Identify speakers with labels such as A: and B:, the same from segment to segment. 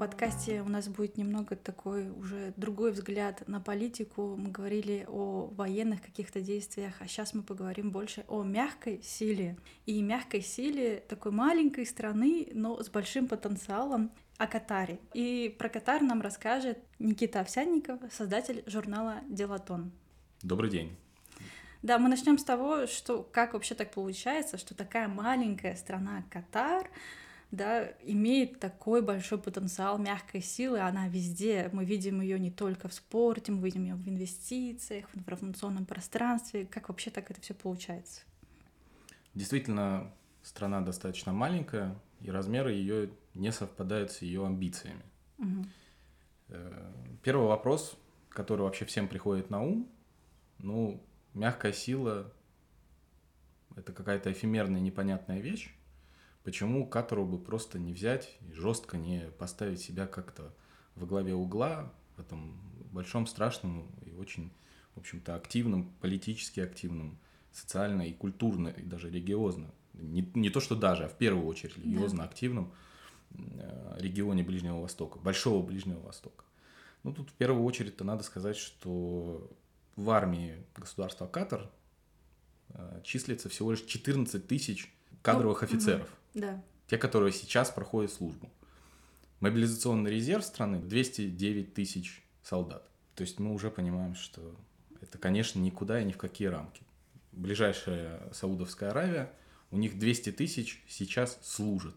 A: Подкасте у нас будет немного такой уже другой взгляд на политику. Мы говорили о военных каких-то действиях, а сейчас мы поговорим больше о мягкой силе. И мягкой силе такой маленькой страны, но с большим потенциалом о Катаре. И про Катар нам расскажет Никита Овсянников, создатель журнала «Делатон».
B: Добрый день.
A: Да, мы начнем с того, что как вообще так получается, что такая маленькая страна Катар да, имеет такой большой потенциал мягкой силы, она везде. Мы видим ее не только в спорте, мы видим ее в инвестициях, в информационном пространстве. Как вообще так это все получается?
B: Действительно, страна достаточно маленькая, и размеры ее не совпадают с ее амбициями.
A: Угу.
B: Первый вопрос, который вообще всем приходит на ум, ну, мягкая сила — это какая-то эфемерная непонятная вещь, Почему Катару бы просто не взять и жестко не поставить себя как-то во главе угла в этом большом, страшном и очень, в общем-то, активном, политически активном, социально и культурно, и даже религиозно. Не, не то, что даже, а в первую очередь религиозно активном э, регионе Ближнего Востока, Большого Ближнего Востока. Ну, тут в первую очередь-то надо сказать, что в армии государства Катар э, числится всего лишь 14 тысяч кадровых ну, офицеров.
A: Да.
B: Те, которые сейчас проходят службу. Мобилизационный резерв страны 209 тысяч солдат. То есть мы уже понимаем, что это, конечно, никуда и ни в какие рамки. Ближайшая Саудовская Аравия, у них 200 тысяч сейчас служат.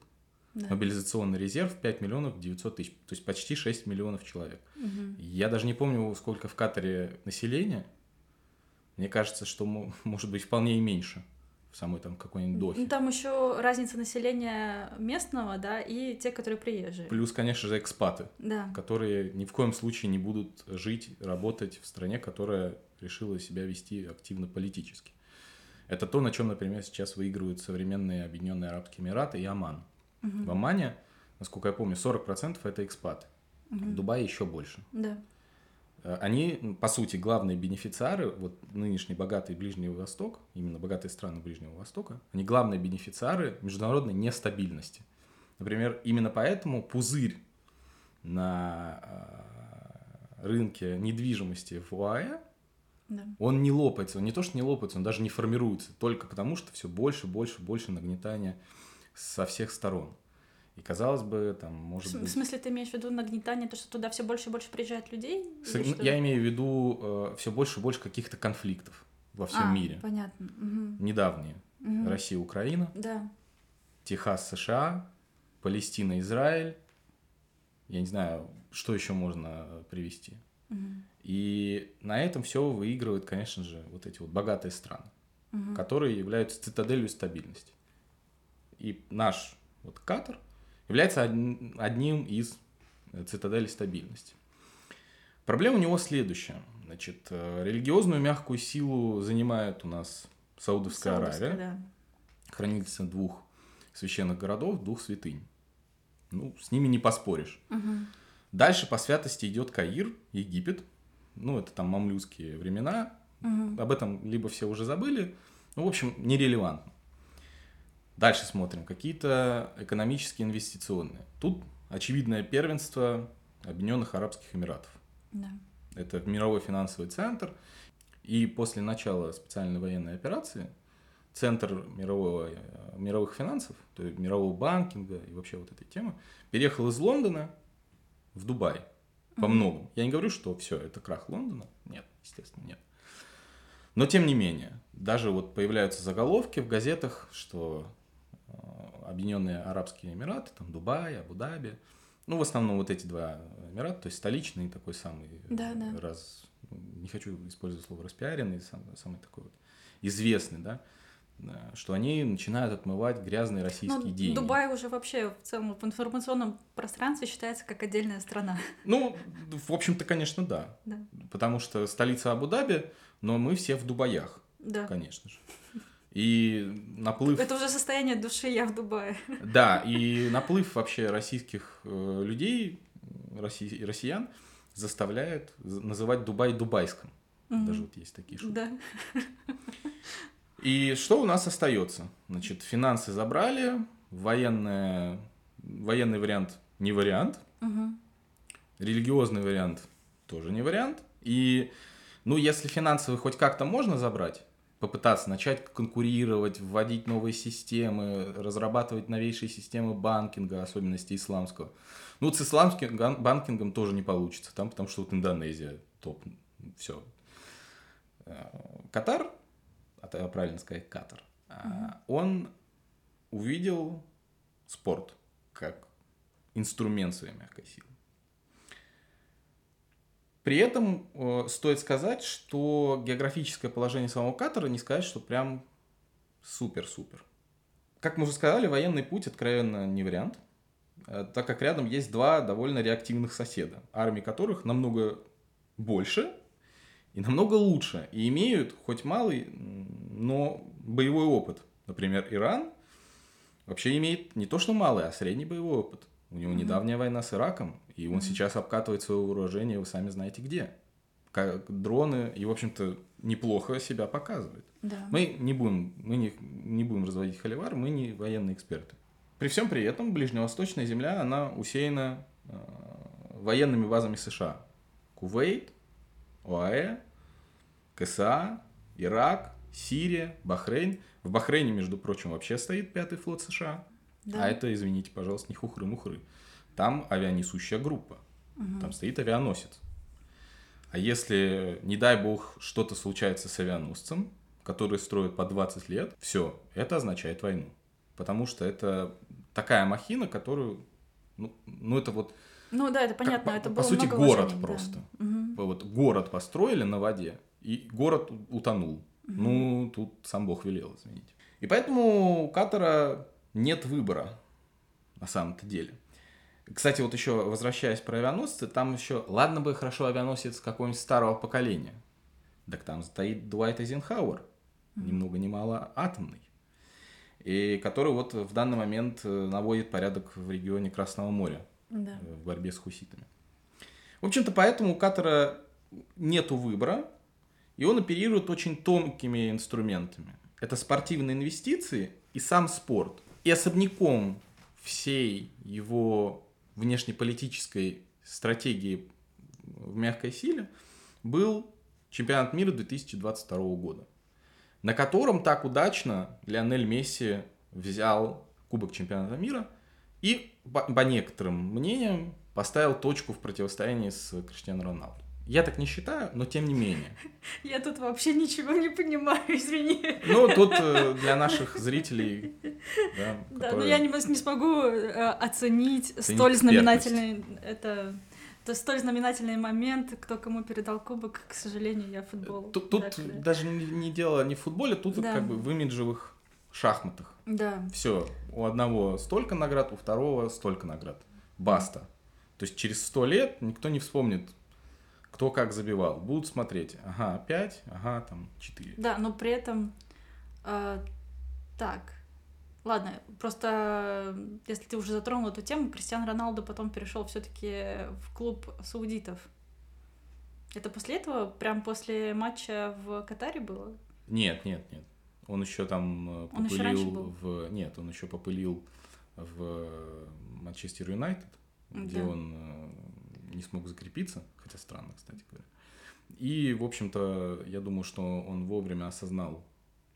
B: Да. Мобилизационный резерв 5 миллионов 900 тысяч, то есть почти 6 миллионов человек.
A: Угу.
B: Я даже не помню, сколько в Катаре населения. Мне кажется, что может быть вполне и меньше в самой там какой-нибудь Дохе.
A: Ну, там еще разница населения местного, да, и те, которые приезжие.
B: Плюс, конечно же, экспаты,
A: да.
B: которые ни в коем случае не будут жить, работать в стране, которая решила себя вести активно политически. Это то, на чем, например, сейчас выигрывают современные Объединенные Арабские Эмираты и Оман.
A: Угу.
B: В Омане, насколько я помню, 40% это экспаты.
A: Угу.
B: В Дубае еще больше.
A: Да.
B: Э, они, по сути, главные бенефициары, вот нынешний богатый Ближний Восток, именно богатые страны Ближнего Востока, они главные бенефициары международной нестабильности. Например, именно поэтому пузырь на э, рынке недвижимости в УАЭ,
A: да.
B: он не лопается, он не то что не лопается, он даже не формируется, только потому что все больше, больше, больше нагнетания со всех сторон. И казалось бы, там, может
A: в,
B: быть...
A: В смысле, ты имеешь в виду нагнетание, то, что туда все больше и больше приезжает людей?
B: С... Я имею в виду э, все больше и больше каких-то конфликтов во всем
A: а,
B: мире.
A: понятно. Угу.
B: Недавние.
A: Угу.
B: Россия, Украина.
A: Да.
B: Техас, США. Палестина, Израиль. Я не знаю, что еще можно привести.
A: Угу.
B: И на этом все выигрывают, конечно же, вот эти вот богатые страны,
A: угу.
B: которые являются цитаделью стабильности. И наш вот Катар – является одним из цитаделей стабильности. Проблема у него следующая. Значит, э, религиозную мягкую силу занимает у нас Саудовская,
A: Саудовская
B: Аравия,
A: да.
B: хранительница двух священных городов, двух святынь. Ну, с ними не поспоришь.
A: Угу.
B: Дальше по святости идет Каир, Египет. Ну, это там мамлюцкие времена.
A: Угу.
B: Об этом либо все уже забыли. Ну, в общем, нерелевантно. Дальше смотрим. Какие-то экономические инвестиционные. Тут очевидное первенство Объединенных Арабских Эмиратов.
A: Да.
B: Это мировой финансовый центр. И после начала специальной военной операции центр мирового, мировых финансов, то есть мирового банкинга и вообще вот этой темы, переехал из Лондона в Дубай. По mm-hmm. многому. Я не говорю, что все, это крах Лондона. Нет, естественно, нет. Но тем не менее, даже вот появляются заголовки в газетах, что Объединенные Арабские Эмираты, там Дубай, Абу-Даби. Ну, в основном вот эти два Эмирата, то есть столичный такой самый
A: да, да.
B: раз, не хочу использовать слово распиаренный, самый, самый такой вот известный, да, что они начинают отмывать грязные российские
A: ну,
B: деньги.
A: Дубай уже вообще в целом в информационном пространстве считается как отдельная страна.
B: Ну, в общем-то, конечно, да.
A: да.
B: Потому что столица Абу-Даби, но мы все в Дубаях,
A: да.
B: конечно же. И наплыв...
A: Это уже состояние души «я в Дубае».
B: Да, и наплыв вообще российских э, людей, росси... россиян, заставляет называть Дубай дубайском.
A: Мгм.
B: Даже вот есть такие шутки.
A: Да.
B: И что у нас остается? Значит, финансы забрали, военное, военный вариант не вариант,
A: Мгм.
B: религиозный вариант тоже не вариант. И, ну, если финансовый хоть как-то можно забрать, попытаться начать конкурировать, вводить новые системы, разрабатывать новейшие системы банкинга, особенности исламского. Ну, вот с исламским банкингом тоже не получится, там, потому что вот Индонезия топ, все. Катар, а правильно сказать Катар, а, он увидел спорт как инструмент своей мягкой силы. При этом э, стоит сказать, что географическое положение самого Катара не сказать, что прям супер-супер. Как мы уже сказали, военный путь откровенно не вариант, э, так как рядом есть два довольно реактивных соседа, армии которых намного больше и намного лучше, и имеют хоть малый, но боевой опыт. Например, Иран вообще имеет не то что малый, а средний боевой опыт. У него
A: Мгм.
B: недавняя война с Ираком, и он
A: Мгм.
B: сейчас обкатывает свое вооружение, вы сами знаете где. Как дроны, и, в общем-то, неплохо себя показывает.
A: Да.
B: Мы не будем, мы не, не будем разводить холивар, мы не военные эксперты. При всем при этом ближневосточная земля, она усеяна э, военными базами США. Кувейт, ОАЭ, КСА, Ирак, Сирия, Бахрейн. В Бахрейне, между прочим, вообще стоит пятый флот США.
A: Да.
B: А это, извините, пожалуйста, не хухры-мухры. Там авианесущая группа.
A: Мгм.
B: Там стоит авианосец. А если, не дай бог, что-то случается с авианосцем, который строит по 20 лет, все, это означает войну. Потому что это такая махина, которую, ну, ну это вот,
A: Ну да, это понятно,
B: по-
A: это
B: по
A: было
B: сути,
A: много
B: город
A: вложений, да.
B: просто.
A: Мгм.
B: вот город построили на воде, и город утонул. Ну, тут сам Бог велел, извините. И поэтому у Катара нет выбора, на самом-то деле. Кстати, вот еще возвращаясь про авианосцы, там еще, ладно бы хорошо авианосец какого-нибудь старого поколения. Так там стоит Дуайт Эйзенхауэр, ни много ни мало атомный. И который вот в данный момент э, наводит порядок в регионе Красного моря
A: Да.
B: в борьбе с хуситами. В общем-то, поэтому у Катара нету выбора, и он оперирует очень тонкими инструментами. Это спортивные инвестиции и сам спорт. И особняком всей его внешнеполитической стратегии в мягкой силе был чемпионат мира 2022 года, на котором так удачно Лионель Месси взял Кубок чемпионата мира и, по, некоторым мнениям, поставил точку в противостоянии с Криштиано Роналду. Я так не считаю, но тем не менее.
A: Я тут вообще ничего не понимаю, извини.
B: Ну, тут э, для наших зрителей, да,
A: Да, но
B: которые-
A: я не, не смогу э, оценить столь знаменательный это, это столь знаменательный момент, кто кому передал кубок, к сожалению, я футбол.
B: Тут, тут
A: ли.
B: даже не, не дело не в футболе, тут
A: Да.
B: как бы в имиджевых шахматах.
A: Да,
B: Все, у одного столько наград, у второго столько наград. Баста. То есть через сто лет никто не вспомнит, кто как забивал. Будут смотреть, ага, 5, ага, там 4.
A: да, но при этом э, так. Ладно, просто если ты уже затронул эту тему, Кристиан Роналду потом перешел все-таки в клуб саудитов. Это после этого, прям после матча в Катаре было?
B: Нет, нет, нет. Он еще там э,
A: Он еще раньше
B: попылил
A: был?
B: в... Нет, он еще попылил в Манчестер Юнайтед, где
A: Да.
B: он э, не смог закрепиться, хотя странно, кстати говоря. И, в общем-то, я думаю, что он вовремя осознал,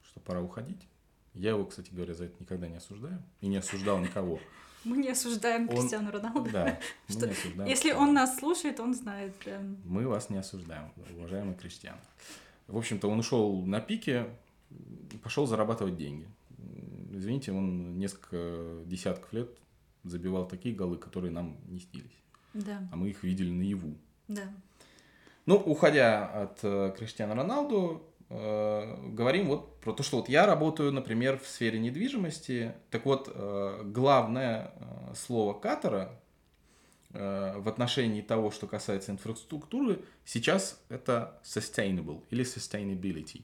B: что пора уходить. Я его, кстати говоря, за это никогда не осуждаю. И не осуждал никого.
A: Мы не осуждаем
B: Он-
A: Кристиану Роналду.
B: Да, мы
A: Что-
B: не осуждаем.
A: Если он нас слушает, он знает. да.
B: Мы вас не осуждаем, уважаемый крестьян. В общем-то, он ушел на пике, пошел зарабатывать деньги. Извините, он несколько десятков лет забивал такие голы, которые нам не снились.
A: Да,
B: А мы их видели наяву.
A: да.
B: Ну, уходя от э, Криштиану Роналду, э, говорим вот про то, что вот я работаю, например, в сфере недвижимости. Так вот, э, главное э, слово Катара э, в отношении того, что касается инфраструктуры, сейчас это sustainable или sustainability.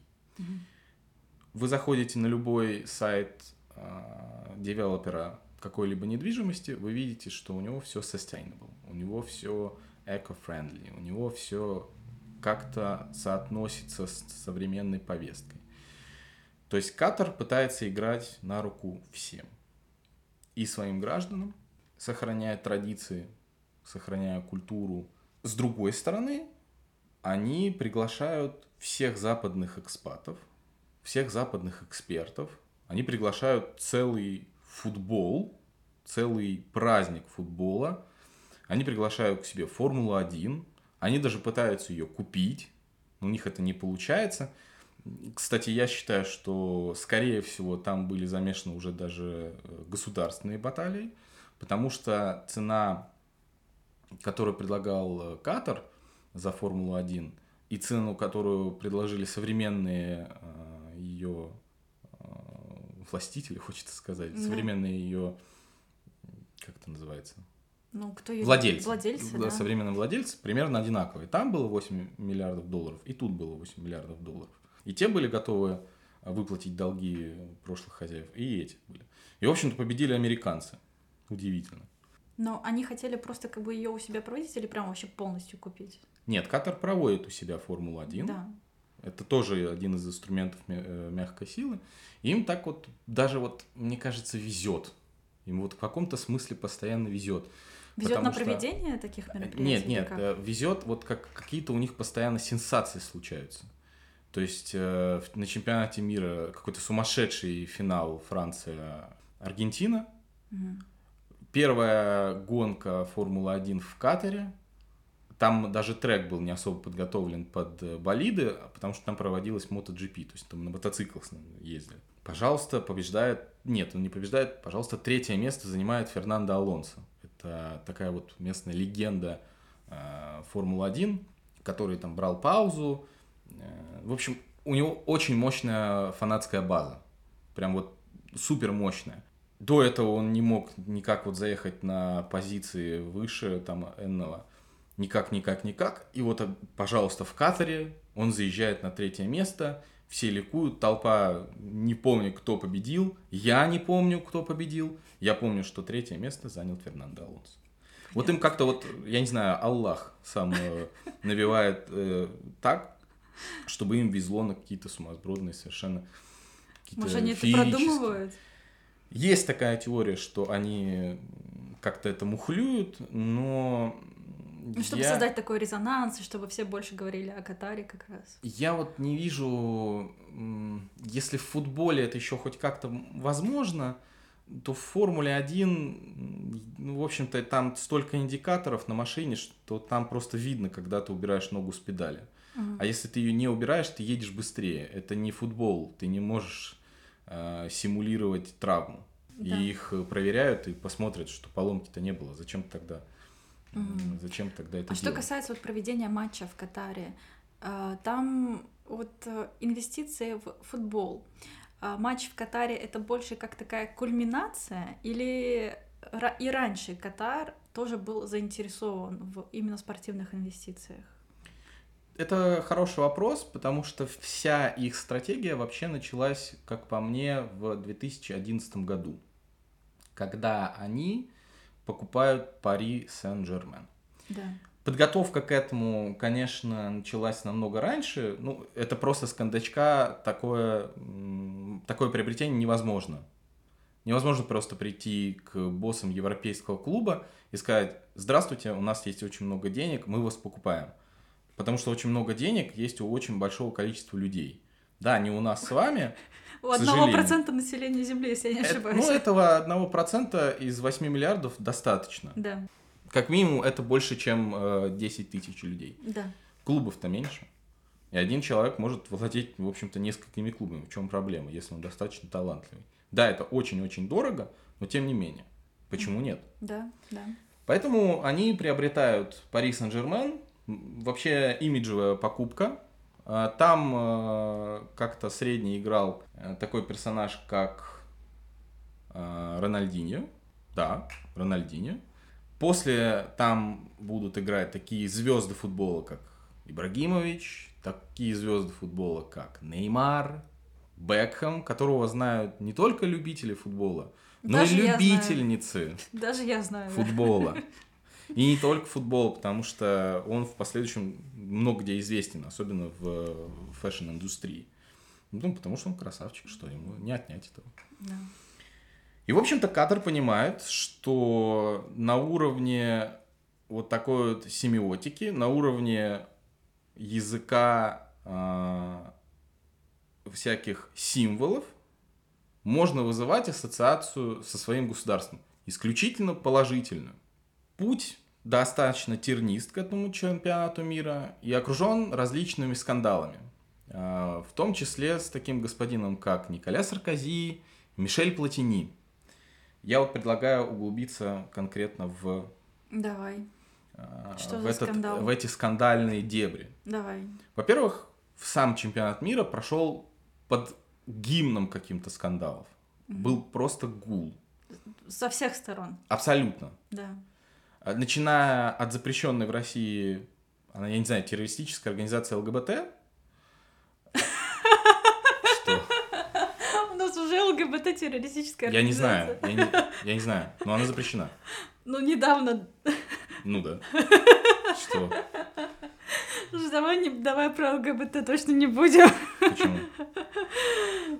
B: Вы заходите на любой сайт э, девелопера какой-либо недвижимости, вы видите, что у него все sustainable, у него все eco-friendly. У него все как-то соотносится с современной повесткой. То есть Катар пытается играть на руку всем. И своим гражданам, сохраняя традиции, сохраняя культуру. С другой стороны, они приглашают всех западных экспатов, всех западных экспертов. Они приглашают целый футбол, целый праздник футбола. Они приглашают к себе Формулу-1. Они даже пытаются ее купить. У них это не получается. Кстати, я считаю, что, скорее всего, там были замешаны уже даже э, государственные баталии, потому что цена, которую предлагал э, Катар за Формулу-1, и цену, которую предложили современные э, ее властители, хочется сказать, да. современные ее, как это называется?
A: Ну, кто ее
B: владельцы,
A: владельцы да.
B: современные владельцы примерно одинаковые. Там было 8 миллиардов долларов, и тут было 8 миллиардов долларов. И те были готовы выплатить долги прошлых хозяев, и эти были. И, в общем-то, победили американцы. Удивительно.
A: Но они хотели просто как бы ее у себя проводить или прям вообще полностью купить?
B: Нет, Катар проводит у себя Формулу-1.
A: Да.
B: Это тоже один из инструментов э, мягкой силы. Им так вот, даже вот, мне кажется, везет. Им вот в каком-то смысле постоянно везет.
A: Везет на проведение что... таких мероприятий?
B: Нет, нет, э, везет, вот как какие-то у них постоянно сенсации случаются. То есть э, на чемпионате мира какой-то сумасшедший финал Франция-Аргентина. Угу. Первая гонка Формулы-1 в Катаре. Там даже трек был не особо подготовлен под э, болиды, потому что там проводилась MotoGP, то есть там на мотоциклах ездили. Пожалуйста, побеждает... Нет, он не побеждает. Пожалуйста, третье место занимает Фернандо Алонсо. Это такая вот местная легенда э, Формулы-1, который там брал паузу, Э, в общем, у него очень мощная фанатская база. Прям вот супер мощная. До этого он не мог никак вот заехать на позиции выше там Энного. Никак, никак, никак. И вот, пожалуйста, в Катаре он заезжает на третье место, все ликуют, толпа не помню, кто победил, я не помню, кто победил. Я помню, что третье место занял Фернандо Алонсо. Вот им как-то вот, я не знаю, Аллах сам э, навевает э, так, чтобы им везло на какие-то сумасбродные совершенно
A: Может, они это продумывают?
B: Есть такая теория, что они как-то это мухлюют, но...
A: Ну, чтобы я... создать такой резонанс, и чтобы все больше говорили о Катаре как раз.
B: Я вот не вижу, если в футболе это еще хоть как-то возможно, то в Формуле 1, ну, в общем-то, там столько индикаторов на машине, что там просто видно, когда ты убираешь ногу с педали. Uh-huh. А если ты ее не убираешь, ты едешь быстрее. Это не футбол, ты не можешь э, симулировать травму. Да. И их проверяют и посмотрят, что поломки-то не было. Зачем тогда?
A: Угу.
B: Зачем тогда это
A: А делать? что касается вот проведения матча в Катаре, э, там вот э, инвестиции в футбол. А матч в Катаре это больше как такая кульминация или и раньше Катар тоже был заинтересован в именно спортивных инвестициях?
B: Это хороший вопрос, потому что вся их стратегия вообще началась, как по мне, в 2011 году, когда они покупают Пари Сен-Жермен.
A: Да.
B: Подготовка к этому, конечно, началась намного раньше. Ну, это просто с кондачка такое, такое приобретение невозможно. Невозможно просто прийти к боссам европейского клуба и сказать, здравствуйте, у нас есть очень много денег, мы вас покупаем. Потому что очень много денег есть у очень большого количества людей. Да, не у нас с вами.
A: У одного процента населения Земли, если я не ошибаюсь.
B: Ну, этого одного процента из 8 миллиардов достаточно.
A: Да.
B: Как минимум, это больше, чем 10 тысяч людей.
A: Да.
B: Клубов-то меньше. И один человек может владеть, в общем-то, несколькими клубами. В чем проблема, если он достаточно талантливый? Да, это очень-очень дорого, но тем не менее. Почему нет?
A: Да, да.
B: Поэтому они приобретают Пари Сен-Жермен, Вообще имиджевая покупка. А, там э, как-то средний играл э, такой персонаж, как э, Рональдиньо. Да, Рональдиньо. После там будут играть такие звезды футбола, как Ибрагимович, такие звезды футбола, как Неймар, Бекхэм, которого знают не только любители футбола, но Даже и любительницы
A: Даже я знаю,
B: футбола. И не только футбол, потому что он в последующем много где известен, особенно в fashion -индустрии. Ну, потому что он красавчик, что ему не отнять этого.
A: Да.
B: И, в общем-то, Катар понимает, что на уровне вот такой вот семиотики, на уровне языка э, всяких символов, можно вызывать ассоциацию со своим государством. Исключительно положительную. Путь достаточно тернист к этому чемпионату мира и окружен различными скандалами. А, в том числе с таким господином, как Николя Саркози, Мишель Платини. Я вот предлагаю углубиться конкретно в...
A: Давай.
B: А,
A: Что
B: в, этот,
A: скандал?
B: в эти скандальные дебри.
A: Давай.
B: Во-первых, сам чемпионат мира прошел под гимном каким-то скандалов. Был просто гул.
A: Со всех сторон,
B: Абсолютно.
A: да.
B: А, Начиная от запрещенной в России, она, я не знаю, террористической организации ЛГБТ. Что?
A: У нас уже ЛГБТ-террористическая
B: Я не знаю, я не, я не знаю, но она запрещена.
A: Ну, недавно.
B: Ну да. Что?
A: Слушай, Давай, не, давай про ЛГБТ точно не будем.
B: Почему?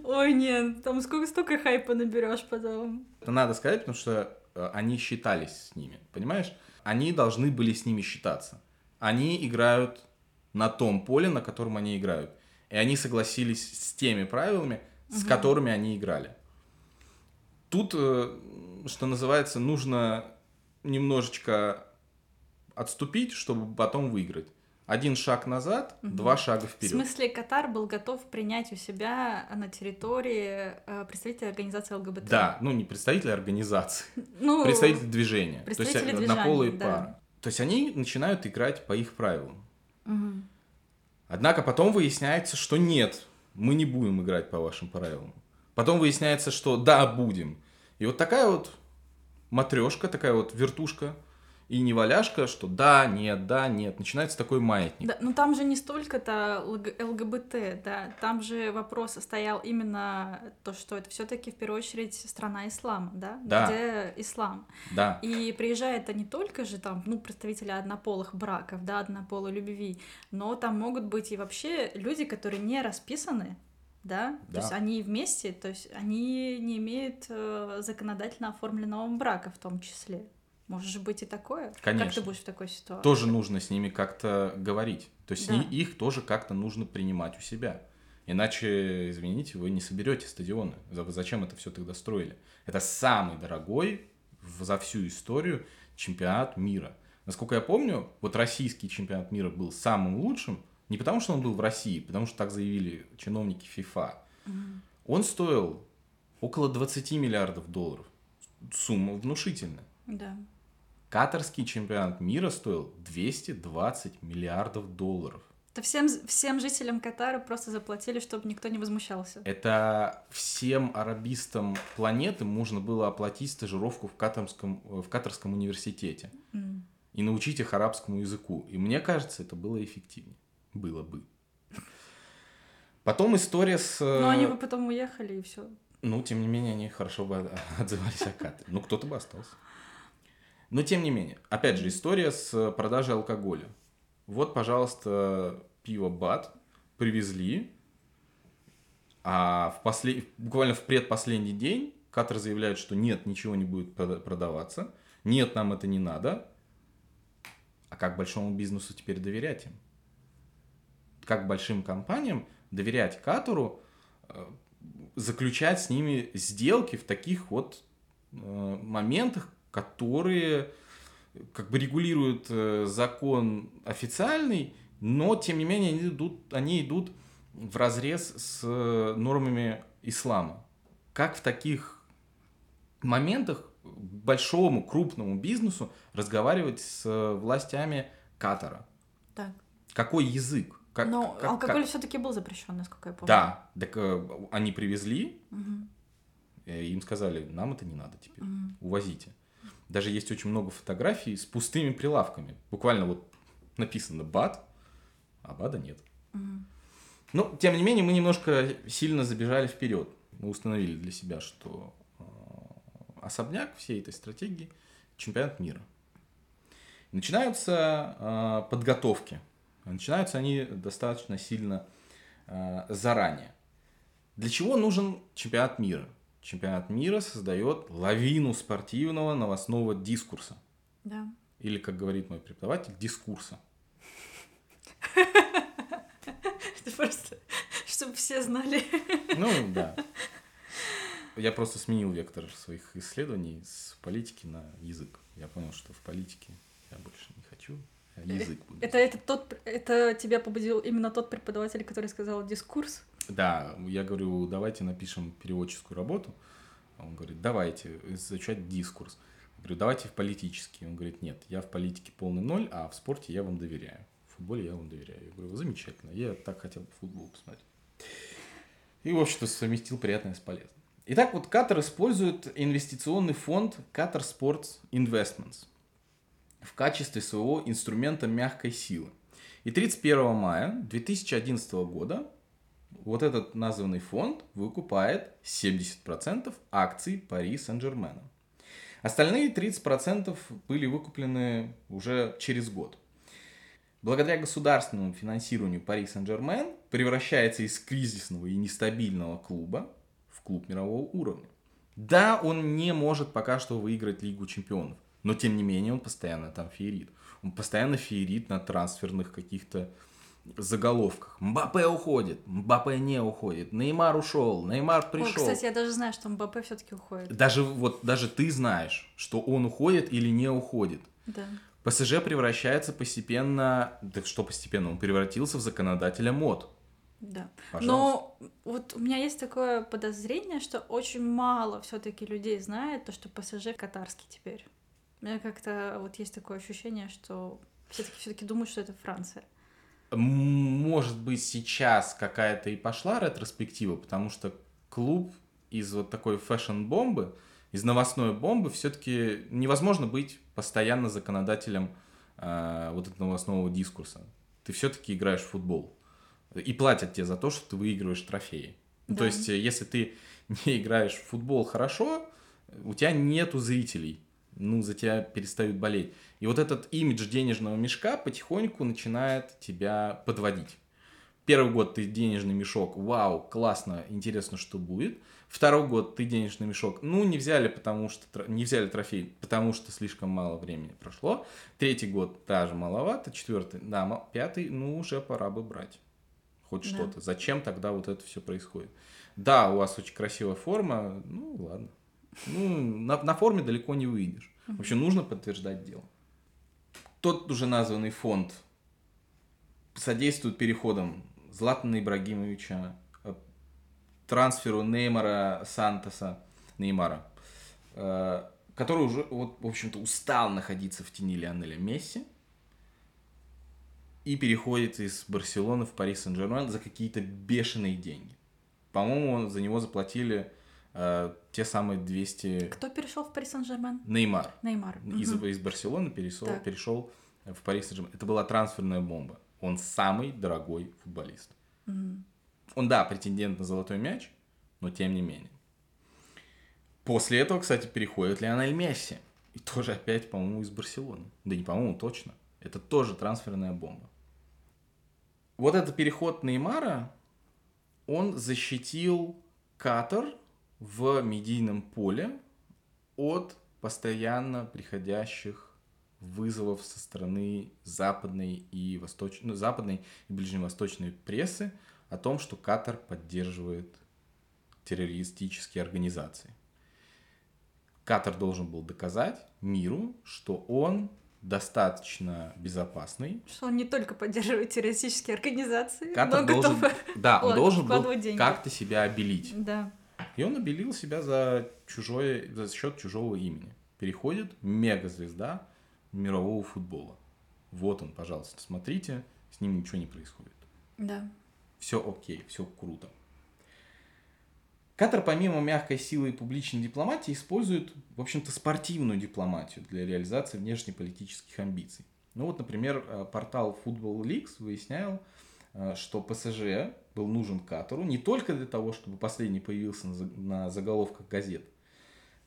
A: Ой, нет, там сколько, столько хайпа наберешь потом.
B: Это надо сказать, потому что они считались с ними, понимаешь? Они должны были с ними считаться. Они играют на том поле, на котором они играют. И они согласились с теми правилами, с
A: Мгм.
B: которыми они играли. Тут, э, что называется, нужно немножечко отступить, чтобы потом выиграть. Один шаг назад,
A: Мгм.
B: два шага
A: В
B: вперед.
A: смысле, Катар был готов принять у себя на территории э, представителя организации ЛГБТ?
B: Да, ну не представители организации,
A: Ну,
B: представители движения. То есть
A: представители
B: э,
A: движения,
B: однополые
A: да.
B: пары. То есть они начинают играть по их правилам.
A: мгм.
B: Однако потом выясняется, что нет, мы не будем играть по вашим правилам. Потом выясняется, что да, будем. И вот такая вот матрешка, такая вот вертушка и неваляшка, что да, нет, да, нет. Начинается такой маятник.
A: Да, ну там же не столько-то ЛГ- ЛГБТ, да, там же вопрос стоял именно то, что это все-таки в первую очередь страна ислама, да,
B: Да.
A: где ислам.
B: Да,
A: И приезжает это не только же там, ну, представители однополых браков, да, однополой любви, но там могут быть и вообще люди, которые не расписаны, да,
B: Да.
A: то есть они вместе, то есть они не имеют э, законодательно оформленного брака в том числе. Может же быть и такое? Как
B: Конечно.
A: ты будешь в такой ситуации?
B: тоже нужно с ними как-то говорить. То есть
A: Да.
B: их тоже как-то нужно принимать у себя. Иначе, извините, вы не соберете стадионы. За- Зачем это все тогда строили? Это самый дорогой за всю историю чемпионат мира. Насколько я помню, вот российский чемпионат мира был самым лучшим, не потому что он был в России, потому что так заявили чиновники ФИФА.
A: Мгм.
B: Он стоил около 20 миллиардов долларов. Сумма внушительная.
A: Да.
B: Катарский чемпионат мира стоил 220 миллиардов долларов.
A: Это всем, всем жителям Катара просто заплатили, чтобы никто не возмущался.
B: Это всем арабистам планеты можно было оплатить стажировку в Катарском, в Катарском университете
A: М.
B: и научить их арабскому языку. И мне кажется, это было эффективнее. Было бы. Потом история с... э,
A: Но они бы потом уехали и все.
B: Ну, тем не менее, они хорошо бы отзывались о Катаре. Ну, кто-то бы остался. Но, тем не менее, опять же, история с продажей алкоголя. Вот, пожалуйста, пиво БАТ привезли, а в послед... буквально в предпоследний день Катар заявляет, что нет, ничего не будет прода- продаваться, нет, нам это не надо. А как большому бизнесу теперь доверять им? Как большим компаниям доверять Катару, э, заключать с ними сделки в таких вот э, моментах, которые как бы регулируют э, закон официальный, но тем не менее они идут, они идут в разрез с э, нормами ислама. Как в таких моментах большому крупному бизнесу разговаривать с э, властями Катара?
A: Так.
B: Какой язык? Как,
A: Но
B: как-
A: алкоголь
B: как-
A: все-таки был запрещен, насколько я помню.
B: Да, так э, они привезли, э, им сказали, нам это не надо теперь,
A: Мгм.
B: увозите. Даже есть очень много фотографий с пустыми прилавками. Буквально вот написано БАД, а БАДа нет.
A: Мгм.
B: Но, тем не менее, мы немножко сильно забежали вперед. Мы установили для себя, что э, особняк всей этой стратегии – чемпионат мира. Начинаются э, подготовки. Начинаются они достаточно сильно э, заранее. Для чего нужен чемпионат мира? Чемпионат мира создает лавину спортивного новостного дискурса.
A: Да.
B: Или, как говорит мой преподаватель, дискурса.
A: Это просто, чтобы все знали.
B: Ну, да. Я просто сменил вектор своих исследований с политики на язык. Я понял, что в политике я больше не хочу, язык буду.
A: Это, это, тот, это тебя побудил именно тот преподаватель, который сказал дискурс?
B: Да, я говорю, давайте напишем переводческую работу. Он говорит, давайте изучать дискурс. Я говорю, давайте в политический. Он говорит, нет, я в политике полный ноль, а в спорте я вам доверяю. В футболе я вам доверяю. Я говорю, замечательно, я так хотел футбол посмотреть. И, в общем-то, совместил приятное с полезным. Итак, вот Катар использует инвестиционный фонд Qatar Sports Investments в качестве своего инструмента мягкой силы. И 31 мая 2011 года вот этот названный фонд выкупает 70% акций Пари Сен-Жермена. Остальные 30% были выкуплены уже через год. Благодаря государственному финансированию Пари Сен-Жермен превращается из кризисного и нестабильного клуба в клуб мирового уровня. Да, он не может пока что выиграть Лигу чемпионов, но тем не менее он постоянно там феерит. Он постоянно феерит на трансферных каких-то заголовках. Мбаппе уходит, Мбаппе не уходит, Неймар ушел, Неймар пришел.
A: О, кстати, я даже знаю, что Мбаппе все-таки уходит.
B: Даже вот даже ты знаешь, что он уходит или не уходит.
A: Да.
B: ПСЖ превращается постепенно, да что постепенно, он превратился в законодателя мод.
A: Да. Пожалуйста. Но вот у меня есть такое подозрение, что очень мало все-таки людей знает то, что ПСЖ катарский теперь. У меня как-то вот есть такое ощущение, что все-таки все-таки думают, что это Франция
B: может быть, сейчас какая-то и пошла ретроспектива, потому что клуб из вот такой фэшн-бомбы, из новостной бомбы все-таки невозможно быть постоянно законодателем э, вот этого новостного дискурса. Ты все-таки играешь в футбол. И платят тебе за то, что ты выигрываешь трофеи. Да. То есть, если ты не играешь в футбол хорошо, у тебя нету зрителей ну, за тебя перестают болеть. И вот этот имидж денежного мешка потихоньку начинает тебя подводить. Первый год ты денежный мешок, вау, классно, интересно, что будет. Второй год ты денежный мешок, ну, не взяли, потому что не взяли трофей, потому что слишком мало времени прошло. Третий год даже маловато, четвертый, да, пятый, ну, уже пора бы брать хоть да. что-то. Зачем тогда вот это все происходит? Да, у вас очень красивая форма, ну, ладно. Ну, на, на форме далеко не выйдешь. В общем, нужно подтверждать дело. Тот уже названный фонд содействует переходам Златана Ибрагимовича, э, трансферу Неймара Сантоса, Неймара, э, который уже, вот, в общем-то, устал находиться в тени Лионеля Месси и переходит из Барселоны в Пари Сен-Жермен за какие-то бешеные деньги. По-моему, за него заплатили э, те самые 200...
A: Кто перешел в Пари Сен-Жермен?
B: Неймар.
A: Неймар.
B: Из, угу. из Барселоны перешел, перешел в Пари Сен-Жермен. Это была трансферная бомба. Он самый дорогой футболист.
A: Угу.
B: Он, да, претендент на золотой мяч, но тем не менее. После этого, кстати, переходит Лионель Месси. И тоже опять, по-моему, из Барселоны. Да не по-моему, точно. Это тоже трансферная бомба. Вот этот переход Неймара, он защитил Катар в медийном поле от постоянно приходящих вызовов со стороны западной и восточной, ну, западной и ближневосточной прессы о том, что Катар поддерживает террористические организации. Катар должен был доказать миру, что он достаточно безопасный.
A: Что он не только поддерживает террористические организации,
B: Катар
A: но
B: должен,
A: готов
B: да, он должен был как-то себя обелить.
A: Да.
B: И он обелил себя за, чужое, за счет чужого имени. Переходит мегазвезда мирового футбола. Вот он, пожалуйста, смотрите, с ним ничего не происходит.
A: Да.
B: Все окей, все круто. Катар помимо мягкой силы и публичной дипломатии использует, в общем-то, спортивную дипломатию для реализации внешнеполитических амбиций. Ну вот, например, э, портал Football Leaks выяснял, э, что ПСЖ был нужен Катару не только для того, чтобы последний появился на заголовках газет,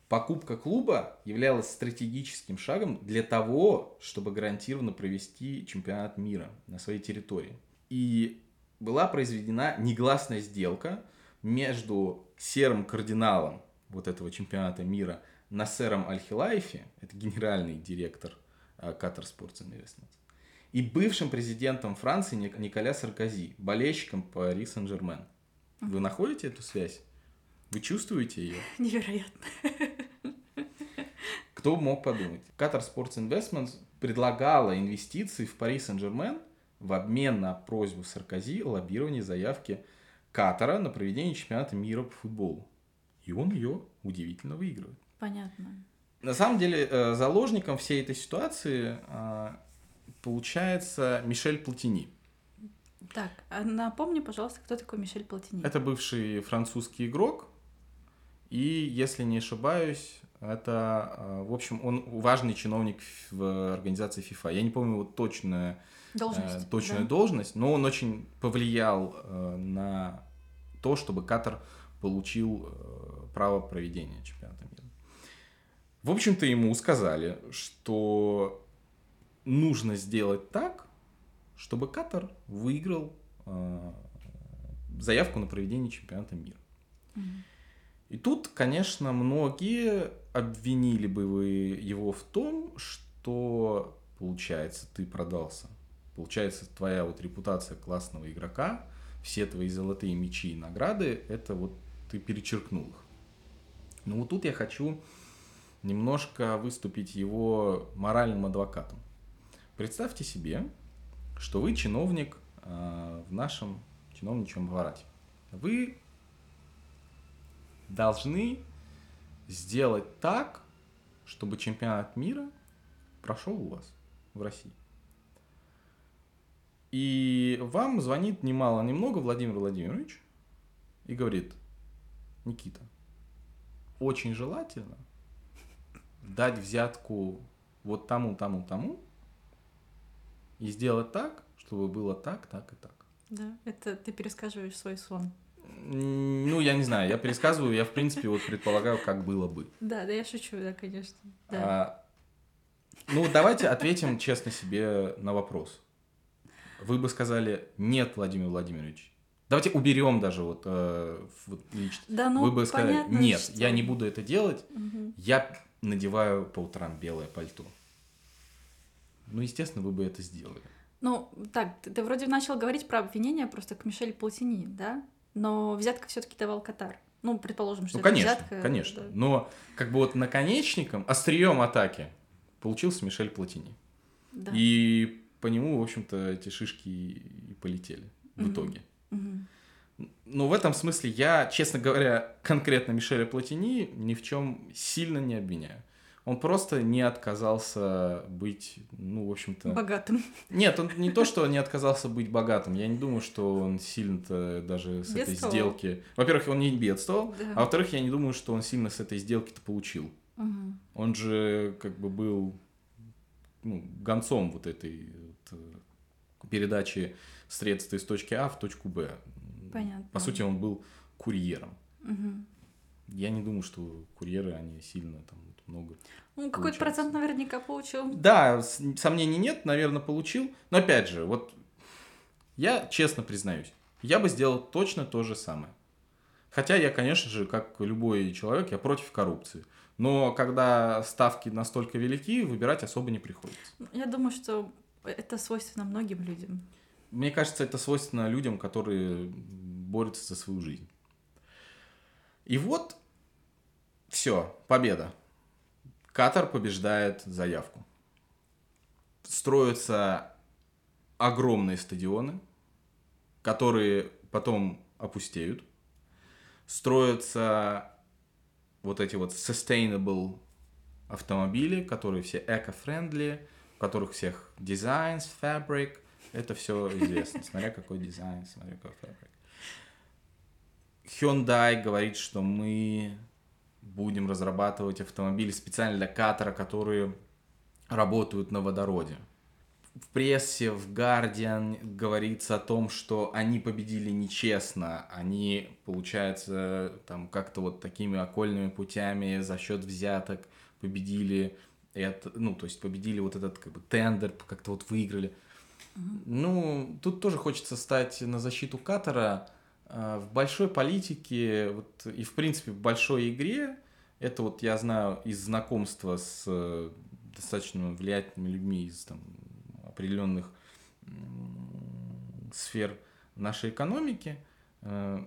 B: покупка клуба являлась стратегическим шагом для того, чтобы гарантированно провести чемпионат мира на своей территории. И была произведена негласная сделка между серым кардиналом вот этого чемпионата мира Насером Аль-Хилайфи, это генеральный директор Qatar Sports Investments, и бывшим президентом Франции Николя Саркози, болельщиком Пари Сен-Жермен. Вы находите эту связь? Вы чувствуете ее?
A: Невероятно.
B: Кто мог подумать? Qatar Sports Investments предлагала инвестиции в Пари Сен-Жермен в обмен на просьбу Саркози о лоббировании заявки Катара на проведение чемпионата мира по футболу. И он ее удивительно выигрывает.
A: Понятно.
B: На самом деле, э, заложником всей этой ситуации а, получается Мишель Платини.
A: Так, а напомни, пожалуйста, кто такой Мишель Платини?
B: Это бывший французский игрок. И, если не ошибаюсь, это, а, в общем, он важный чиновник в организации FIFA. Я не помню его точную должность, э, точную да? должность, но он очень повлиял э, на то, чтобы Катар получил э, право проведения чемпионата мира. В общем-то, ему сказали, что нужно сделать так, чтобы Катар выиграл э, заявку на проведение чемпионата мира. Mm-hmm. И тут, конечно, многие обвинили бы вы его в том, что, получается, ты продался. Получается, твоя вот репутация классного игрока, все твои золотые мечи и награды, это вот ты перечеркнул их. Но вот тут я хочу немножко выступить его моральным адвокатом. Представьте себе, что вы чиновник э, в нашем чиновничьем аппарате. Вы должны сделать так, чтобы чемпионат мира прошел у вас в России. И вам звонит немало, немного Владимир Владимирович и говорит, Никита, очень желательно дать взятку вот тому, тому, тому, и сделать так, чтобы было так, так и так.
A: Да, это ты пересказываешь свой сон.
B: Ну, я не знаю, я пересказываю, я, в принципе, вот предполагаю, как было бы.
A: Да, да, я шучу, да, конечно. Да.
B: А, ну, давайте ответим честно себе на вопрос. Вы бы сказали «нет, Владимир Владимирович». Давайте уберем даже вот, э, вот лично.
A: Да, ну,
B: Вы бы сказали
A: понятно,
B: «нет,
A: что...
B: я не буду это делать,
A: угу.
B: я надеваю по утрам белое пальто». Ну, естественно, вы бы это сделали.
A: Ну, так, ты, ты вроде начал говорить про обвинение просто к Мишель Платини, да? Но взятка все таки давал Катар. Ну, предположим, что
B: ну,
A: это
B: конечно,
A: взятка.
B: конечно.
A: Да.
B: Но как бы вот наконечником, острием атаки получился Мишель Платини.
A: Да.
B: И по нему, в общем-то, эти шишки и полетели в угу. итоге.
A: Угу.
B: Но в этом смысле я, честно говоря, конкретно Мишеля Платини ни в чем сильно не обвиняю. Он просто не отказался быть, ну, в общем-то...
A: Богатым.
B: Нет, он не то, что он не отказался быть богатым. Я не думаю, что он сильно-то даже с этой сделки... Во-первых, он не бедствовал,
A: Да.
B: а во-вторых, я не думаю, что он сильно с этой сделки-то получил.
A: Угу.
B: Он же как бы был ну, гонцом вот этой вот, э, передачи средств из точки А в точку Б.
A: Понятно.
B: По сути, он был курьером.
A: Угу.
B: Я не думаю, что курьеры, они сильно там много
A: Ну, какой-то процент наверняка получил.
B: Да, сомнений нет, наверное, получил. Но опять же, вот я честно признаюсь, я бы сделал точно то же самое. Хотя я, конечно же, как любой человек, я против коррупции. Но когда ставки настолько велики, выбирать особо не приходится.
A: Я думаю, что это свойственно многим людям.
B: Мне кажется, это свойственно людям, которые борются за свою жизнь. И вот все, победа. Катар побеждает заявку. Строятся огромные стадионы, которые потом опустеют. Строятся вот эти вот sustainable автомобили, которые все эко-френдли, у которых всех дизайн, фабрик. Это все известно, смотря какой дизайн, смотря какой фабрик. Hyundai говорит, что мы будем разрабатывать автомобили специально для катера, которые работают на водороде. в прессе, в Guardian говорится о том, что они победили нечестно, они, получается, там как-то вот такими окольными путями за счет взяток победили это, ну, то есть победили вот этот как бы тендер, как-то вот выиграли. Ну, тут тоже хочется стать на защиту Катара. А, в большой политике вот, и, в принципе, в большой игре, это вот я знаю из знакомства с э, достаточно влиятельными людьми из там, определенных сфер нашей экономики, э,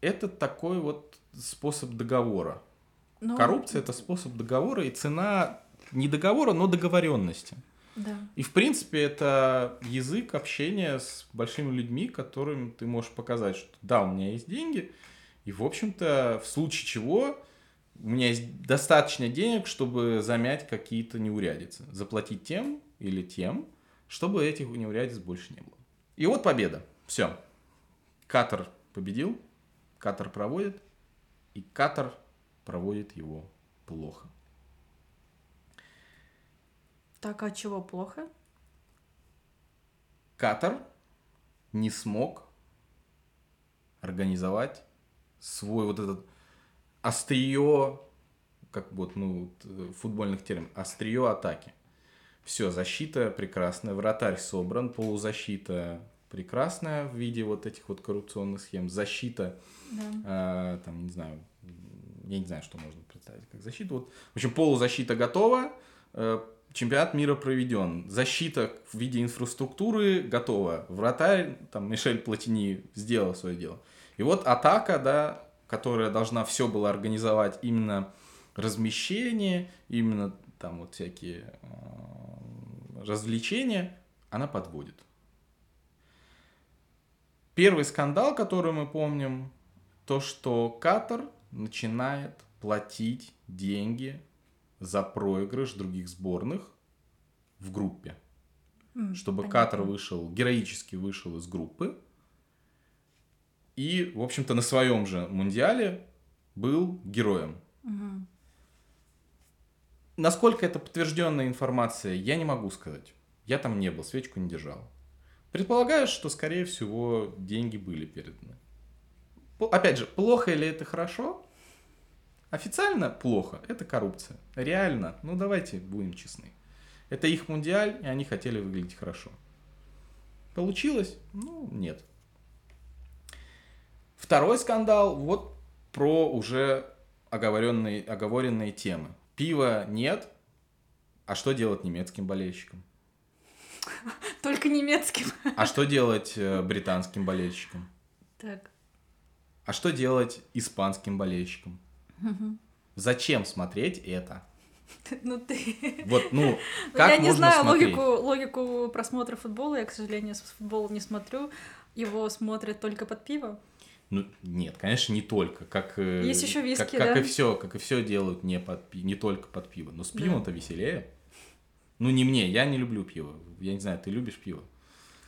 B: это такой вот способ договора. Но... Ну, Коррупция это способ договора, и цена не договора, но договоренности.
A: Да.
B: И в принципе это язык общения с большими людьми, которым ты можешь показать, что да, у меня есть деньги, и в общем-то в случае чего у меня есть достаточно денег, чтобы замять какие-то неурядицы, заплатить тем или тем, чтобы этих неурядиц больше не было. И вот победа. Все. Катар победил, Катар проводит, и Катар проводит его плохо.
A: Так, а чего плохо?
B: Катар не смог организовать свой вот этот острие, как вот, ну, футбольных терминов, острие атаки. Все, защита прекрасная, вратарь собран, полузащита прекрасная в виде вот этих вот коррупционных схем, защита, да. э, там, не знаю, я не знаю, что можно представить как защита. Вот, в общем, полузащита готова, э, чемпионат мира проведен, защита в виде инфраструктуры готова, вратарь, там, Мишель Платини сделал свое дело. И вот атака, да, которая должна все было организовать именно размещение, именно там вот всякие э, развлечения, она подводит. Первый скандал, который мы помним, то, что Катар начинает платить деньги за проигрыш других сборных в группе. Mm, чтобы понятно. Катар вышел, героически вышел из группы. И, в общем-то, на своем же мундиале был героем.
A: Угу.
B: Насколько это подтвержденная информация, я не могу сказать. Я там не был, свечку не держал. Предполагаю, что, скорее всего, деньги были переданы. Опять же, плохо или это хорошо? Официально плохо, это коррупция. Реально, ну давайте будем честны. Это их мундиаль, и они хотели выглядеть хорошо. Получилось? Ну, нет. Второй скандал, вот про уже оговоренные, оговоренные темы. Пива нет, а что делать немецким болельщикам?
A: Только немецким.
B: А что делать э, британским болельщикам?
A: Так.
B: А что делать испанским болельщикам?
A: Угу.
B: Зачем смотреть это?
A: Ну ты.
B: Вот, ну, как Я
A: не знаю смотреть? логику, логику просмотра футбола. Я, к сожалению, с футбола не смотрю. Его смотрят только под пиво.
B: Ну, нет, конечно, не только. Как, э,
A: Есть еще виски,
B: как, как да? и все, как и все делают не, под, не только под пиво. Но с пивом-то да. веселее. Ну, не мне, я не люблю пиво. Я не знаю, ты любишь пиво?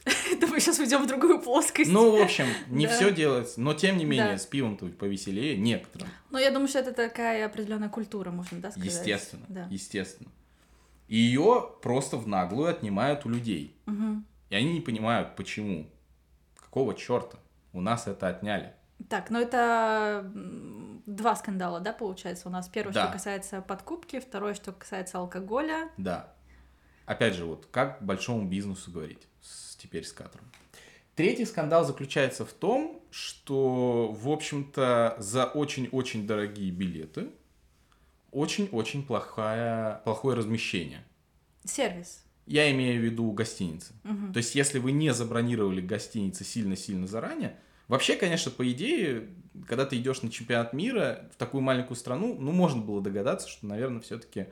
A: Да мы сейчас уйдем в другую плоскость.
B: Ну, в общем, не да. все делается, но тем не менее, да. с пивом-то повеселее некоторым.
A: Но я думаю, что это такая определенная культура, можно, да, сказать?
B: Естественно, да. естественно. И ее просто в наглую отнимают у людей.
A: Угу.
B: И они не понимают, почему. Какого черта у нас это отняли?
A: Так, ну это два скандала, да, получается, у нас. Первое, да. что касается подкупки, второе, что касается алкоголя.
B: Да. Опять же, вот как большому бизнесу говорить? Теперь с кадром. Третий скандал заключается в том, что, в общем-то, за очень-очень дорогие билеты очень-очень плохое, плохое размещение.
A: Сервис.
B: Я имею в виду гостиницы.
A: Угу.
B: То есть, если вы не забронировали гостиницы сильно-сильно заранее, вообще, конечно, по идее, когда ты идешь на чемпионат мира в такую маленькую страну, ну, можно было догадаться, что, наверное, все-таки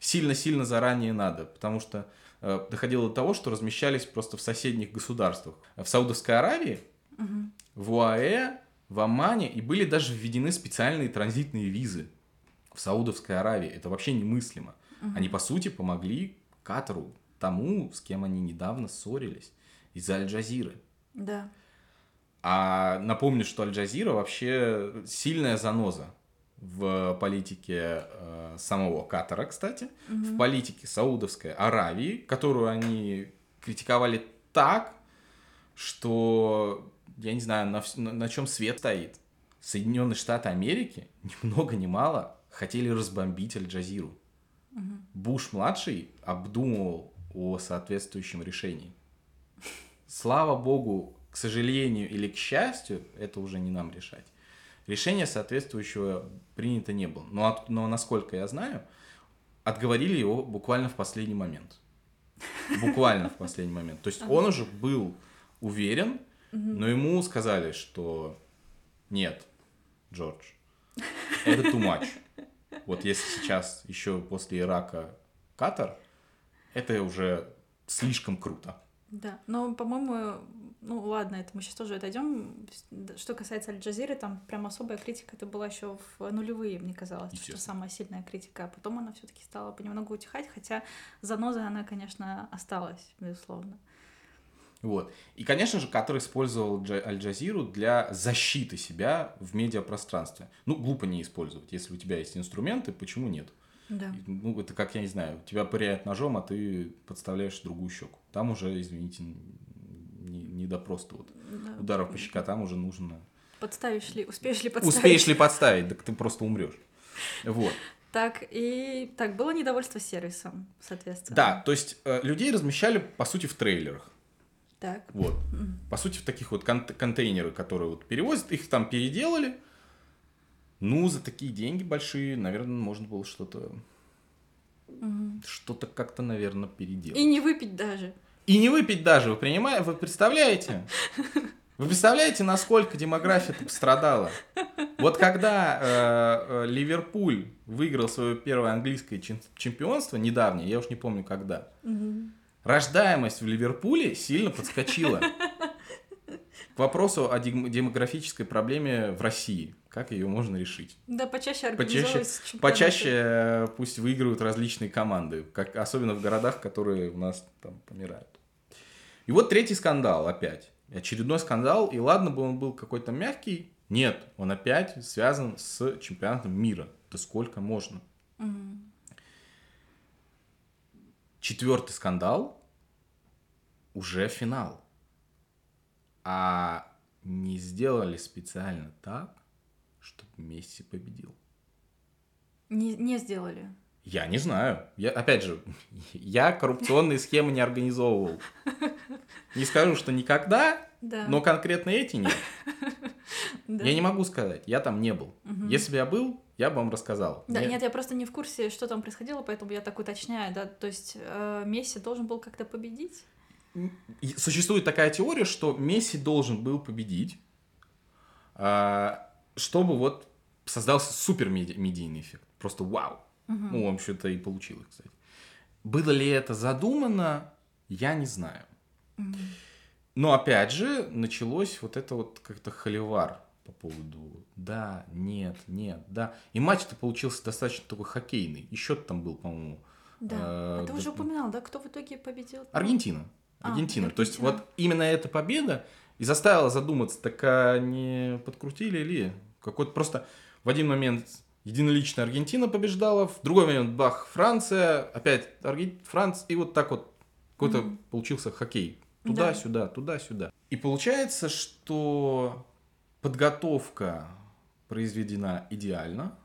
B: сильно-сильно заранее надо, потому что доходило до того, что размещались просто в соседних государствах. В Саудовской Аравии,
A: угу.
B: в УАЭ, в Омане, и были даже введены специальные транзитные визы в Саудовской Аравии. Это вообще немыслимо.
A: Угу.
B: Они, по сути, помогли Катару, тому, с кем они недавно ссорились, из-за Аль-Джазиры.
A: Да.
B: А напомню, что Аль-Джазира вообще сильная заноза в политике э, самого Катара, кстати,
A: угу.
B: в политике Саудовской Аравии, которую они критиковали так, что я не знаю, на, на, на чем свет стоит. Соединенные Штаты Америки, ни много ни мало, хотели разбомбить Аль-Джазиру. Угу. Буш-младший обдумывал о соответствующем решении. Слава богу, к сожалению или к счастью, это уже не нам решать. Решение соответствующего принято не было. Но, от, но насколько я знаю, отговорили его буквально в последний момент. Буквально в последний момент. То есть он уже был уверен, но ему сказали, что нет, Джордж, это too much. Вот если сейчас еще после Ирака Катар, это уже слишком круто.
A: Да, но, по-моему, ну ладно, это мы сейчас тоже отойдем. Что касается Аль-Джазиры, там прям особая критика это была еще в нулевые, мне казалось, что самая сильная критика. А потом она все-таки стала понемногу утихать, хотя заноза она, конечно, осталась, безусловно.
B: Вот. И, конечно же, Катар использовал Аль-Джазиру для защиты себя в медиапространстве. Ну, глупо не использовать. Если у тебя есть инструменты, почему нет?
A: Да.
B: Ну, это как, я не знаю, тебя пыряют ножом, а ты подставляешь другую щеку. Там уже, извините, не, не до просто вот да. ударов по щекотам уже нужно...
A: Подставишь ли, успеешь ли подставить?
B: Успеешь ли подставить, так ты просто умрешь. Вот.
A: Так, и так, было недовольство сервисом, соответственно.
B: Да, то есть э, людей размещали, по сути, в трейлерах.
A: Так.
B: Вот. По сути, в таких вот кон- контейнеры, которые вот перевозят, их там переделали. Ну, за такие деньги большие, наверное, можно было что-то...
A: Угу.
B: Что-то как-то, наверное, переделать.
A: И не выпить даже.
B: И не выпить даже, вы понимаете, вы представляете? Вы представляете, насколько демография пострадала? Вот когда э, э, Ливерпуль выиграл свое первое английское чемпионство, недавнее, я уж не помню когда,
A: угу.
B: рождаемость в Ливерпуле сильно подскочила. К вопросу о демографической проблеме в России. Как ее можно решить?
A: Да, почаще организовывать
B: Почаще, почаще э, пусть выигрывают различные команды, как, особенно в городах, которые у нас там помирают. И вот третий скандал опять. Очередной скандал, и ладно бы он был какой-то мягкий, нет, он опять связан с чемпионатом мира. Да сколько можно?
A: Угу.
B: Четвертый скандал уже финал. А не сделали специально так, чтобы Месси победил.
A: Не, не сделали.
B: Я не знаю. Я, опять же, я коррупционные схемы не организовывал. Не скажу, что никогда,
A: да.
B: но конкретно эти нет. Да. Я не могу сказать, я там не был. Угу. Если бы я был, я бы вам рассказал.
A: Да, нет. нет, я просто не в курсе, что там происходило, поэтому я так уточняю, да. То есть э, Месси должен был как-то победить?
B: Существует такая теория, что Месси должен был победить, э, чтобы вот создался супер медийный эффект. Просто вау.
A: Угу.
B: Ну, он что-то и получилось, кстати. Было ли это задумано, я не знаю.
A: Угу.
B: Но опять же, началось вот это вот как-то холивар по поводу да, нет, нет, да. И матч-то получился достаточно такой хоккейный. И счет там был, по-моему.
A: Да. Э, а ты уже упоминал, да, кто в итоге победил?
B: Аргентина. А, Аргентина. А, То есть вот именно эта победа и заставила задуматься, так а не подкрутили ли? Какой-то просто в один момент единолично Аргентина побеждала, в другой момент бах, Франция, опять Арген... Франция, и вот так вот какой-то mm-hmm. получился хоккей. Туда-сюда, да. туда-сюда. И получается, что подготовка произведена идеально,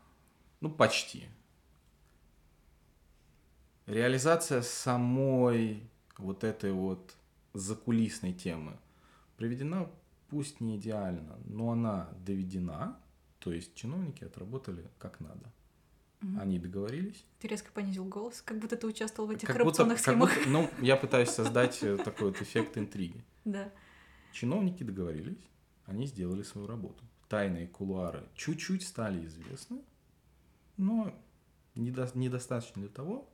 B: ну почти. Реализация самой вот этой вот закулисной темы приведена пусть не идеально, но она доведена, то есть чиновники отработали как надо. Угу. Они договорились.
A: Ты резко понизил голос, как будто ты участвовал в этих как коррупционных будто, схемах.
B: Как будто, ну, я пытаюсь создать э, такой вот эффект интриги.
A: Да.
B: Чиновники договорились, они сделали свою работу. Тайные кулуары чуть-чуть стали известны, но недо, недостаточно для того,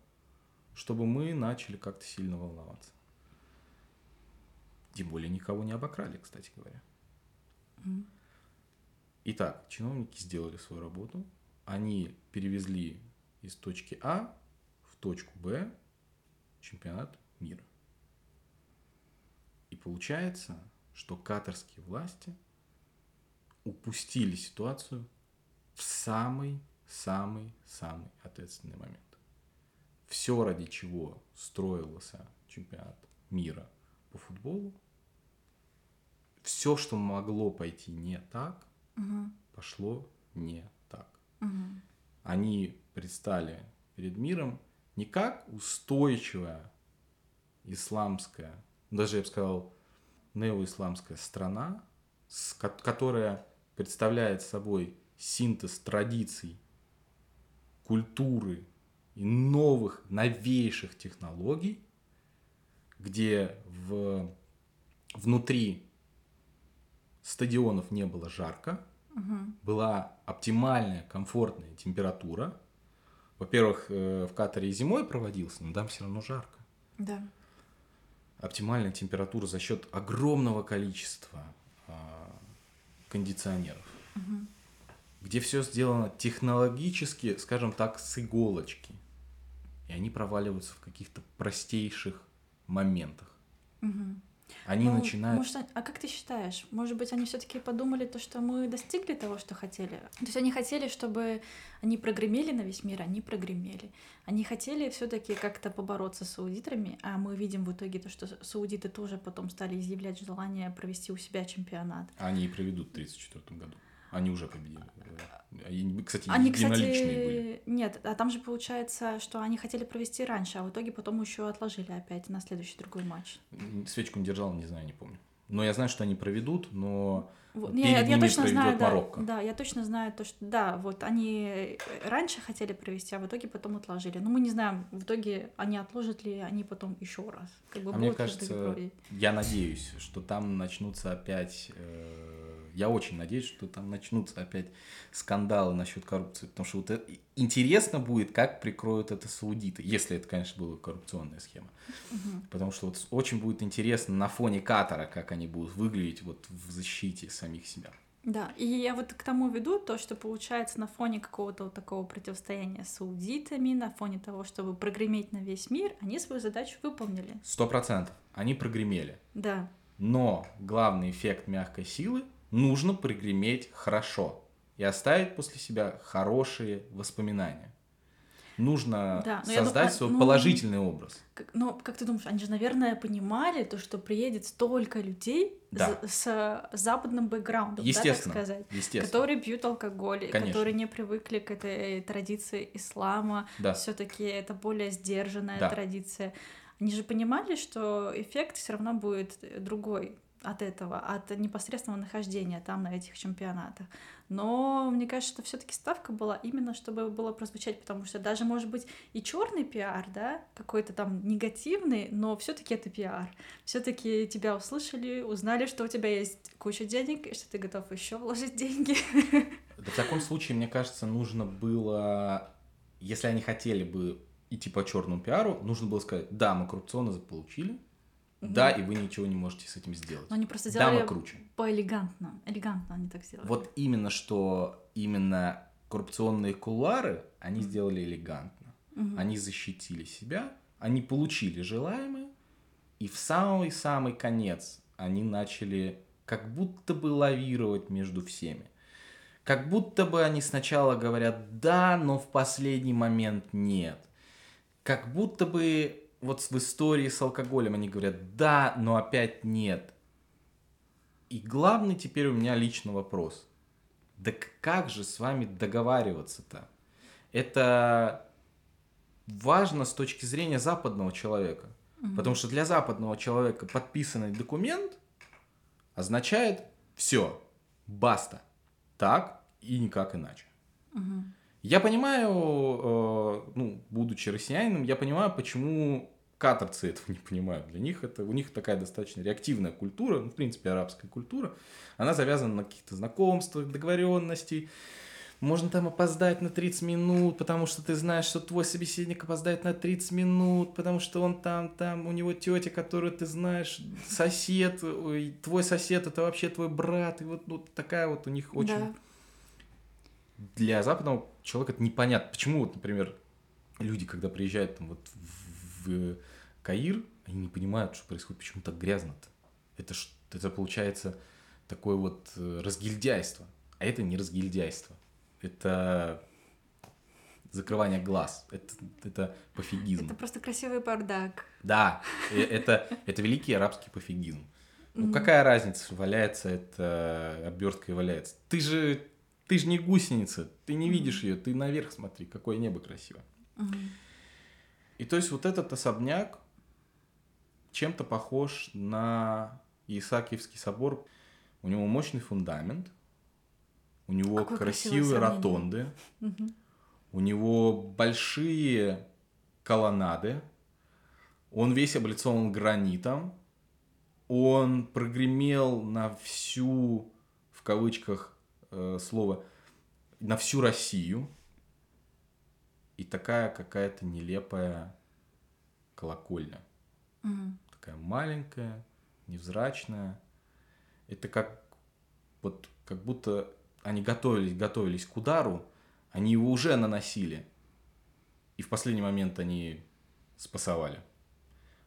B: чтобы мы начали как-то сильно волноваться. Тем более никого не обокрали, кстати говоря.
A: Mm.
B: Итак, чиновники сделали свою работу, они перевезли из точки А в точку Б чемпионат мира. И получается, что катарские власти упустили ситуацию в самый-самый-самый ответственный момент. Все, ради чего строился чемпионат мира – по футболу. Все, что могло пойти не так,
A: Мгм.
B: пошло не так.
A: Мгм.
B: Они предстали перед миром не как устойчивая исламская, даже я бы сказал, неоисламская страна, которая представляет собой синтез традиций, культуры и новых, новейших технологий, где в, внутри стадионов не было жарко,
A: Мгм.
B: была оптимальная, комфортная температура. Во-первых, э, в Катаре и зимой проводился, но там все равно жарко.
A: Да.
B: Оптимальная температура за счет огромного количества а, кондиционеров,
A: Мгм.
B: где все сделано технологически, скажем так, с иголочки. И они проваливаются в каких-то простейших моментах.
A: Мгм.
B: Они
A: Ну,
B: начинают...
A: может, а как ты считаешь? Может быть, они все-таки подумали то, что мы достигли того, что хотели? То есть они хотели, чтобы они прогремели на весь мир, они прогремели. Они хотели все-таки как-то побороться с аудиторами, а мы видим в итоге то, что саудиты тоже потом стали изъявлять желание провести у себя чемпионат.
B: Они и проведут в 1934 году. Они уже победили. Они, кстати,
A: Они,
B: единоличные были.
A: кстати, нет, а там же получается, что они хотели провести раньше, а в итоге потом еще отложили опять на следующий другой матч.
B: Свечку не держал, не знаю, не помню. Но я знаю, что они проведут, но
A: Вот.
B: Перед
A: я, я
B: ними
A: точно
B: проведет
A: знаю, да,
B: Марокко.
A: да, я точно знаю то, что да, вот они раньше хотели провести, а в итоге потом отложили. Но мы не знаем, в итоге они отложат ли они потом еще раз. Как бы
B: А мне кажется, я надеюсь, что там начнутся опять... э, Я очень надеюсь, что там начнутся опять скандалы насчет коррупции. Потому что вот это- интересно будет, как прикроют это саудиты. Если это, конечно, была коррупционная схема.
A: Мгм.
B: Потому что вот очень будет интересно на фоне Катара, как они будут выглядеть вот в защите самих себя.
A: Да, и я вот к тому веду то, что получается на фоне какого-то вот такого противостояния с саудитами, на фоне того, чтобы прогреметь на весь мир, они свою задачу выполнили.
B: Сто процентов. Они прогремели.
A: Да,
B: Но главный эффект мягкой силы нужно прогреметь хорошо и оставить после себя хорошие воспоминания. Нужно
A: Да,
B: создать
A: дум-
B: свой
A: ну,
B: положительный образ.
A: Как- Но как ты думаешь, они же, наверное, понимали то, что приедет столько людей
B: Да.
A: с, с западным бэкграундом, да, так
B: Естественно.
A: сказать,
B: Естественно.
A: которые пьют алкоголь,
B: Конечно.
A: которые не привыкли к этой традиции ислама.
B: Да.
A: Все-таки это более сдержанная
B: Да.
A: традиция. Они же понимали, что эффект все равно будет другой от этого, от непосредственного нахождения там на этих чемпионатах. Но мне кажется, что все-таки ставка была именно, чтобы было прозвучать, потому что даже может быть и черный пиар, да, какой-то там негативный, но все-таки это пиар. Все-таки тебя услышали, узнали, что у тебя есть куча денег, и что ты готов еще вложить деньги.
B: В таком случае, мне кажется, нужно было, если они хотели бы идти по черному пиару, нужно было сказать, да, мы коррупционно заполучили, да, и вы ничего не можете с этим сделать.
A: Но они просто
B: Да, мы
A: сделали
B: круче.
A: по-элегантно. Элегантно они так сделали.
B: Вот именно что именно коррупционные кулуары они сделали элегантно. Они защитили себя, они получили желаемое, и в самый-самый конец они начали как будто бы лавировать между всеми. Как будто бы они сначала говорят «да», но в последний момент «нет». Как будто бы вот в истории с алкоголем они говорят «да», но опять «нет». И главный теперь у меня лично вопрос. Да как же с вами договариваться-то? Это важно с точки зрения западного человека.
A: Мгм.
B: Потому что для западного человека подписанный документ означает все, баста. Так и никак иначе.
A: Мгм.
B: Я понимаю, э, ну, будучи россиянином, я понимаю, почему катарцы этого не понимают. Для них это, у них такая достаточно реактивная культура, ну, в принципе, арабская культура. Она завязана на каких-то знакомствах, договоренностей. Можно там опоздать на 30 минут, потому что ты знаешь, что твой собеседник опоздает на 30 минут, потому что он там, там, у него тетя, которую ты знаешь, сосед, ой, твой сосед это вообще твой брат, и вот, вот такая вот у них очень
A: Да.
B: Для западного человека это непонятно. Почему, вот, например, люди, когда приезжают там, вот, в, в Каир, они не понимают, что происходит, почему так грязно-то. Это, это получается такое вот э, разгильдяйство. А это не разгильдяйство. Это закрывание глаз. Это, это пофигизм.
A: Это просто красивый бардак.
B: Да, э, это, это великий арабский пофигизм. Ну, какая разница, валяется это обертка и валяется. Ты же, ты же не гусеница, ты не видишь ее, ты наверх смотри, какое небо красиво. И то есть вот этот особняк чем-то похож на Исаакиевский собор. У него мощный фундамент, у него
A: Какое
B: красивые ротонды, у него большие колоннады, он весь облицован гранитом, он прогремел на всю, в кавычках э, слово, на всю Россию. И такая какая-то нелепая колокольня.
A: Мгм.
B: Такая маленькая, невзрачная. Это как вот как будто они готовились, готовились к удару, они его уже наносили. И в последний момент они спасовали.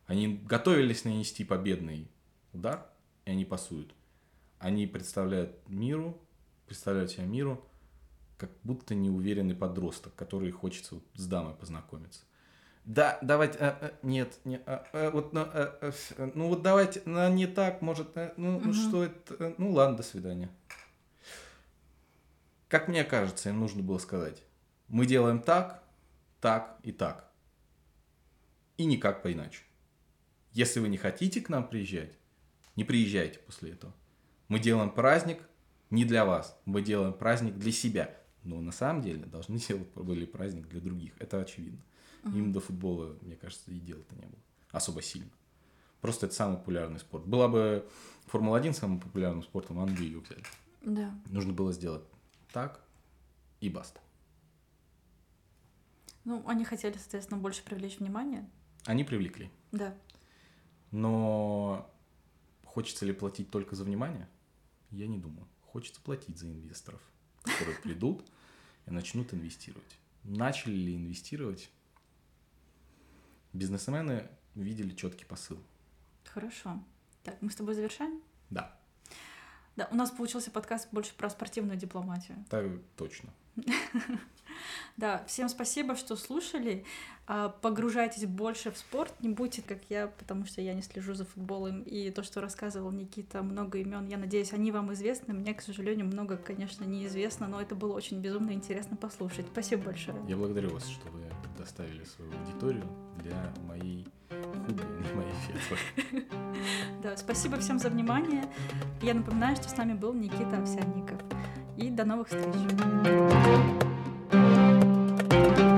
B: Они готовились нанести победный удар, и они пасуют. Они представляют миру, представляют себя миру, как будто неуверенный подросток, который хочется вот с дамой познакомиться. Да, давайте, э, э, нет, не, э, э, вот, ну, э, ну вот давайте, ну, не так, может, ну
A: Мгм.
B: что это, ну ладно, до свидания. Как мне кажется, им нужно было сказать, мы делаем так, так и так. И никак поиначе. Если вы не хотите к нам приезжать, не приезжайте после этого. Мы делаем праздник не для вас, мы делаем праздник для себя. Но на самом деле должны делать были праздник для других. Это очевидно. Им до футбола, мне кажется, и дела-то не было. Особо сильно. Просто это самый популярный спорт. Была бы Формула-1 самым популярным спортом, Англию взяли.
A: Да.
B: Нужно было сделать так и баста.
A: Ну, они хотели, соответственно, больше привлечь внимание.
B: Они привлекли.
A: Да.
B: Но хочется ли платить только за внимание? Я не думаю. Хочется платить за инвесторов, которые придут и начнут инвестировать. Начали ли инвестировать? Бизнесмены видели четкий посыл.
A: Хорошо. Так, мы с тобой завершаем?
B: Да,
A: Да, у нас получился подкаст больше про спортивную дипломатию.
B: так точно.
A: Да, всем спасибо, что слушали. А, Погружайтесь больше в спорт, не будьте как я, потому что я не слежу за футболом. И то, что рассказывал Никита, много имен, я надеюсь, они вам известны. Мне, к сожалению, много, конечно, неизвестно, но это было очень безумно интересно послушать. Спасибо большое.
B: Я благодарю вас, что вы предоставили свою аудиторию для моей худой, не моей светлой.
A: Да, спасибо всем за внимание. Я напоминаю, что с нами был Никита Овсянников. И до новых встреч. Thank you.